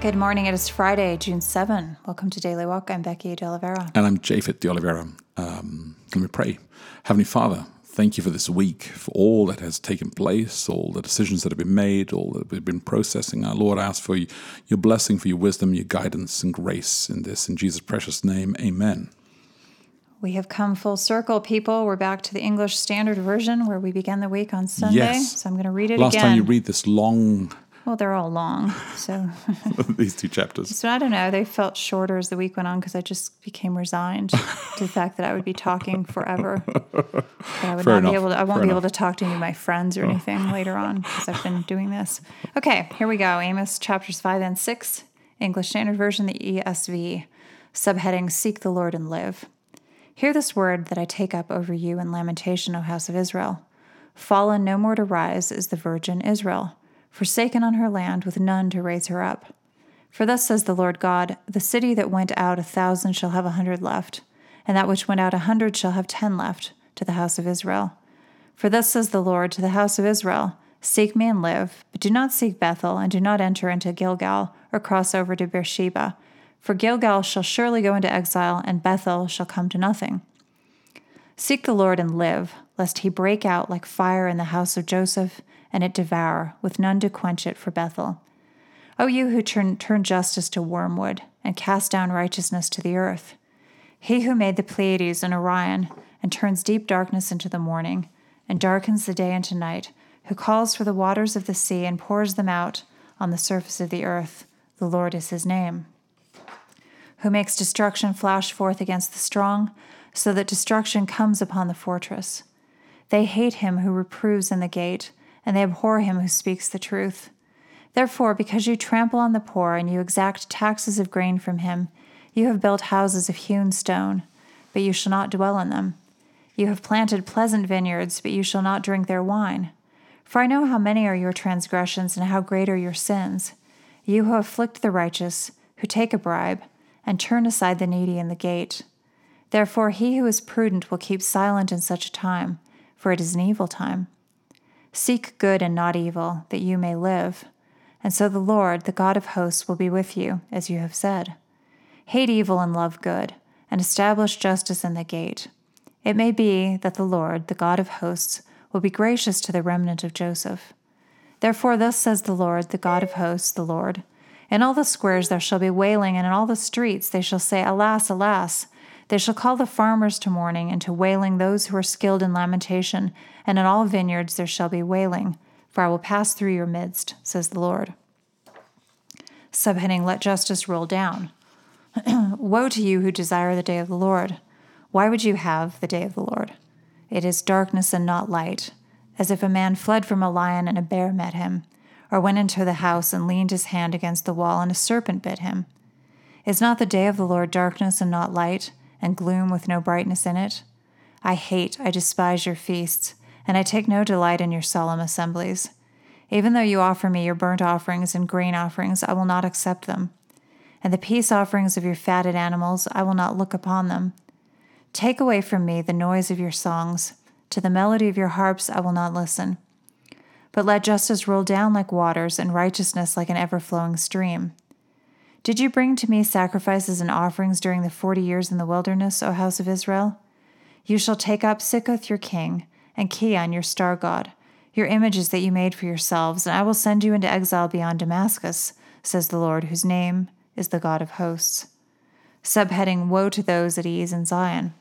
Good morning. It is Friday, June 7. Welcome to Daily Walk. I'm Becky De Oliveira. And I'm Japhet De Oliveira. Um, let me pray. Heavenly Father, thank you for this week, for all that has taken place, all the decisions that have been made, all that we've been processing. Our Lord, I ask for your blessing, for your wisdom, your guidance, and grace in this. In Jesus' precious name, amen. We have come full circle, people. We're back to the English Standard Version where we began the week on Sunday. Yes. So I'm going to read it Last again. time you read this long, well, they're all long. So, these two chapters. so I don't know. They felt shorter as the week went on because I just became resigned to the fact that I would be talking forever. That I would Fair not enough. be able to, I won't Fair be able to talk to any of my friends or oh. anything later on because I've been doing this. Okay, here we go. Amos chapters 5 and 6, English Standard Version, the ESV. Subheading Seek the Lord and Live. Hear this word that I take up over you in lamentation, O house of Israel. Fallen no more to rise is the virgin Israel, forsaken on her land with none to raise her up. For thus says the Lord God The city that went out a thousand shall have a hundred left, and that which went out a hundred shall have ten left to the house of Israel. For thus says the Lord to the house of Israel Seek me and live, but do not seek Bethel, and do not enter into Gilgal, or cross over to Beersheba. For Gilgal shall surely go into exile, and Bethel shall come to nothing. Seek the Lord and live, lest he break out like fire in the house of Joseph, and it devour, with none to quench it for Bethel. O you who turn, turn justice to wormwood, and cast down righteousness to the earth. He who made the Pleiades and Orion, and turns deep darkness into the morning, and darkens the day into night, who calls for the waters of the sea and pours them out on the surface of the earth, the Lord is his name who makes destruction flash forth against the strong, so that destruction comes upon the fortress. They hate him who reproves in the gate, and they abhor him who speaks the truth. Therefore, because you trample on the poor and you exact taxes of grain from him, you have built houses of hewn stone, but you shall not dwell in them. You have planted pleasant vineyards, but you shall not drink their wine. For I know how many are your transgressions and how great are your sins. You who afflict the righteous, who take a bribe, and turn aside the needy in the gate. Therefore, he who is prudent will keep silent in such a time, for it is an evil time. Seek good and not evil, that you may live. And so the Lord, the God of hosts, will be with you, as you have said. Hate evil and love good, and establish justice in the gate. It may be that the Lord, the God of hosts, will be gracious to the remnant of Joseph. Therefore, thus says the Lord, the God of hosts, the Lord In all the squares there shall be wailing, and in all the streets they shall say, Alas, alas! They shall call the farmers to mourning, and to wailing those who are skilled in lamentation, and in all vineyards there shall be wailing, for I will pass through your midst, says the Lord. Subheading Let Justice Roll Down. Woe to you who desire the day of the Lord! Why would you have the day of the Lord? It is darkness and not light, as if a man fled from a lion and a bear met him, or went into the house and leaned his hand against the wall and a serpent bit him. Is not the day of the Lord darkness and not light, and gloom with no brightness in it? I hate, I despise your feasts, and I take no delight in your solemn assemblies. Even though you offer me your burnt offerings and grain offerings, I will not accept them. And the peace offerings of your fatted animals, I will not look upon them. Take away from me the noise of your songs. To the melody of your harps I will not listen. But let justice roll down like waters, and righteousness like an ever flowing stream. Did you bring to me sacrifices and offerings during the forty years in the wilderness, O house of Israel? You shall take up Sikkuth your king, and Kiyyun your star god, your images that you made for yourselves, and I will send you into exile beyond Damascus, says the Lord, whose name is the God of hosts. Subheading Woe to those at ease in Zion.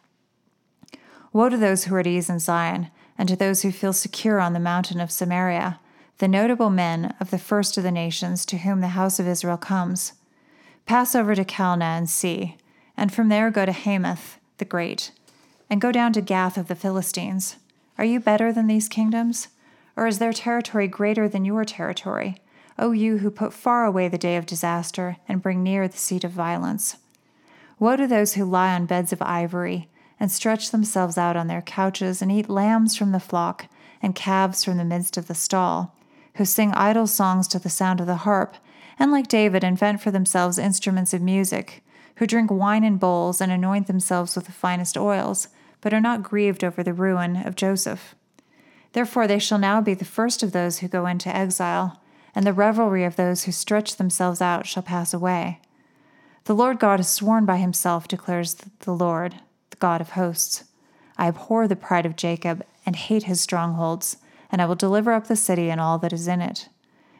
Woe to those who are at ease in Zion, and to those who feel secure on the mountain of Samaria, the notable men of the first of the nations to whom the house of Israel comes. Pass over to Calneh and see, and from there go to Hamath the great, and go down to Gath of the Philistines. Are you better than these kingdoms? Or is their territory greater than your territory? O you who put far away the day of disaster and bring near the seat of violence. Woe to those who lie on beds of ivory and stretch themselves out on their couches and eat lambs from the flock and calves from the midst of the stall, who sing idle songs to the sound of the harp, and like David invent for themselves instruments of music, who drink wine in bowls and anoint themselves with the finest oils, but are not grieved over the ruin of Joseph. Therefore they shall now be the first of those who go into exile, and the revelry of those who stretch themselves out shall pass away. The Lord God has sworn by himself, declares the Lord, the God of hosts. I abhor the pride of Jacob and hate his strongholds, and I will deliver up the city and all that is in it.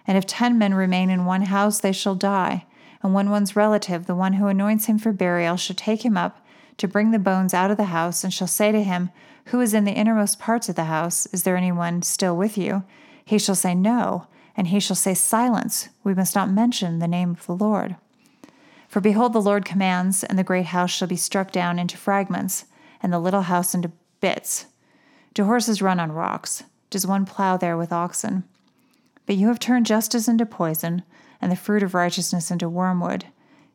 And if ten men remain in one house, they shall die. And when one's relative, the one who anoints him for burial, shall take him up to bring the bones out of the house, and shall say to him, Who is in the innermost parts of the house? Is there anyone still with you? He shall say, No. And he shall say, Silence, we must not mention the name of the Lord. For behold, the Lord commands, and the great house shall be struck down into fragments, and the little house into bits. Do horses run on rocks? Does one plow there with oxen? But you have turned justice into poison, and the fruit of righteousness into wormwood.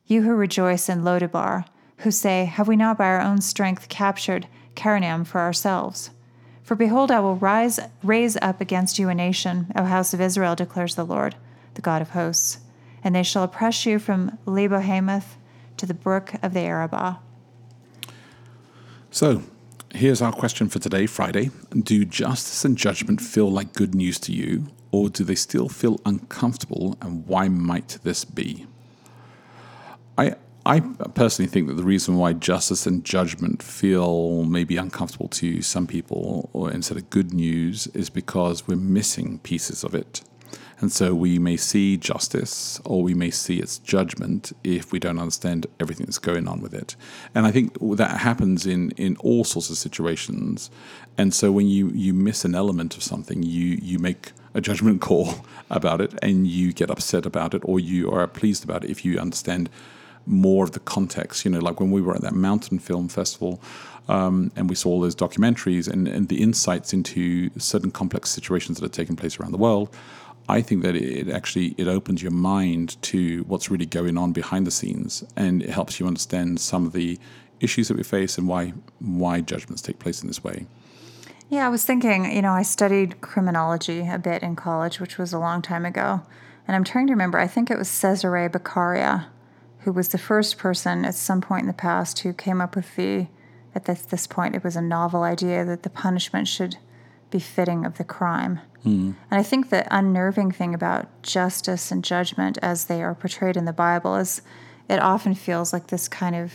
You who rejoice in Lodebar, who say, Have we not by our own strength captured Karnaim for ourselves? For behold, I will rise, raise up against you a nation, O house of Israel, declares the Lord, the God of hosts and they shall oppress you from Lebo-hamath to the brook of the Arabah. So, here's our question for today, Friday. Do justice and judgment feel like good news to you, or do they still feel uncomfortable, and why might this be? I, I personally think that the reason why justice and judgment feel maybe uncomfortable to some people, or instead of good news, is because we're missing pieces of it. And so we may see justice or we may see its judgment if we don't understand everything that's going on with it. And I think that happens in, in all sorts of situations. And so when you, you miss an element of something, you, you make a judgment call about it and you get upset about it or you are pleased about it if you understand more of the context. You know, like when we were at that mountain film festival, um, and we saw all those documentaries and, and the insights into certain complex situations that are taking place around the world. I think that it actually it opens your mind to what's really going on behind the scenes, and it helps you understand some of the issues that we face and why why judgments take place in this way. Yeah, I was thinking. You know, I studied criminology a bit in college, which was a long time ago, and I'm trying to remember. I think it was Cesare Beccaria, who was the first person at some point in the past who came up with the. At this, this point, it was a novel idea that the punishment should be fitting of the crime. Mm. And I think the unnerving thing about justice and judgment as they are portrayed in the Bible is it often feels like this kind of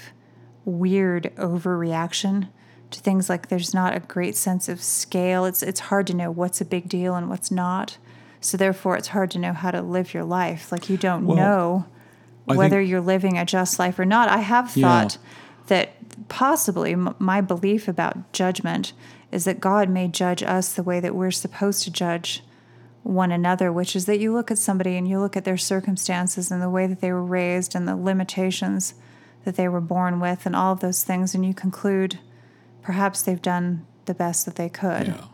weird overreaction to things like there's not a great sense of scale. It's it's hard to know what's a big deal and what's not. So therefore it's hard to know how to live your life. Like you don't well, know whether you're living a just life or not. I have thought yeah. that possibly m- my belief about judgment is that God may judge us the way that we're supposed to judge one another, which is that you look at somebody and you look at their circumstances and the way that they were raised and the limitations that they were born with and all of those things, and you conclude perhaps they've done the best that they could. Yeah.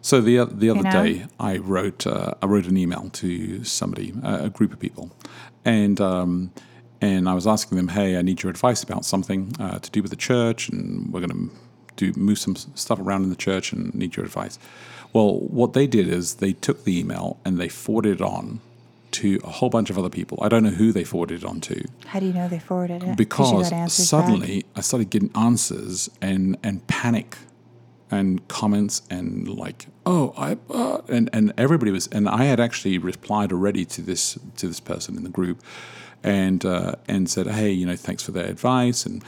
So the the other you know? day, I wrote uh, I wrote an email to somebody, uh, a group of people, and um, and I was asking them, hey, I need your advice about something uh, to do with the church, and we're going to do move some stuff around in the church and need your advice. Well, what they did is they took the email and they forwarded it on to a whole bunch of other people. I don't know who they forwarded it on to. How do you know they forwarded it? Because suddenly back? I started getting answers and and panic and comments and like oh I uh, and and everybody was and I had actually replied already to this to this person in the group and uh, and said hey you know thanks for their advice and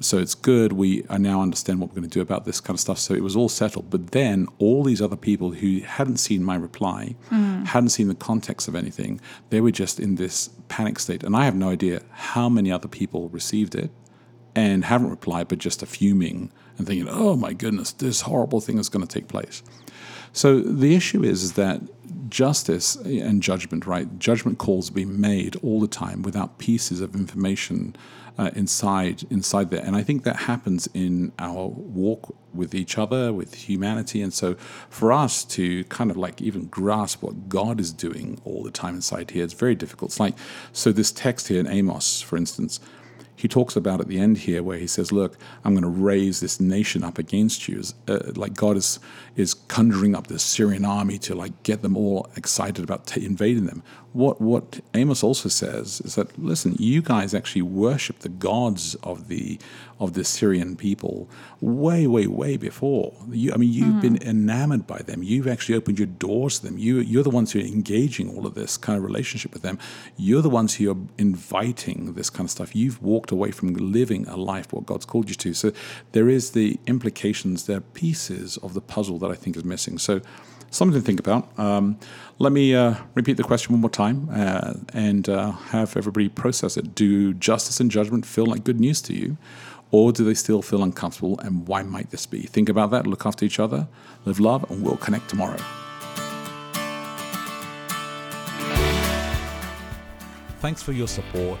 so it's good. We I now understand what we're going to do about this kind of stuff. So it was all settled. But then all these other people who hadn't seen my reply, mm. hadn't seen the context of anything, they were just in this panic state. And I have no idea how many other people received it and haven't replied, but just are fuming and thinking, "Oh my goodness, this horrible thing is going to take place." So the issue is, is that justice and judgment, right? Judgment calls being made all the time without pieces of information uh, inside inside there, and I think that happens in our walk with each other, with humanity, and so for us to kind of like even grasp what God is doing all the time inside here, it's very difficult. It's like so this text here in Amos, for instance he talks about at the end here where he says, "Look, I'm going to raise this nation up against you." Uh, like God is is conjuring up the Syrian army to like get them all excited about t- invading them. What what Amos also says is that listen, you guys actually worship the gods of the of the Syrian people way, way, way before. You, I mean, you've mm. been enamored by them. You've actually opened your doors to them. You you're the ones who are engaging all of this kind of relationship with them. You're the ones who are inviting this kind of stuff. You've walked away from living a life what God's called you to. So there is the implications. There are pieces of the puzzle that I think is missing. So something to think about. Um, let me uh, repeat the question one more time uh, and uh, have everybody process it. Do justice and judgment feel like good news to you? Or do they still feel uncomfortable? And why might this be? Think about that, look after each other, live love, and we'll connect tomorrow. Thanks for your support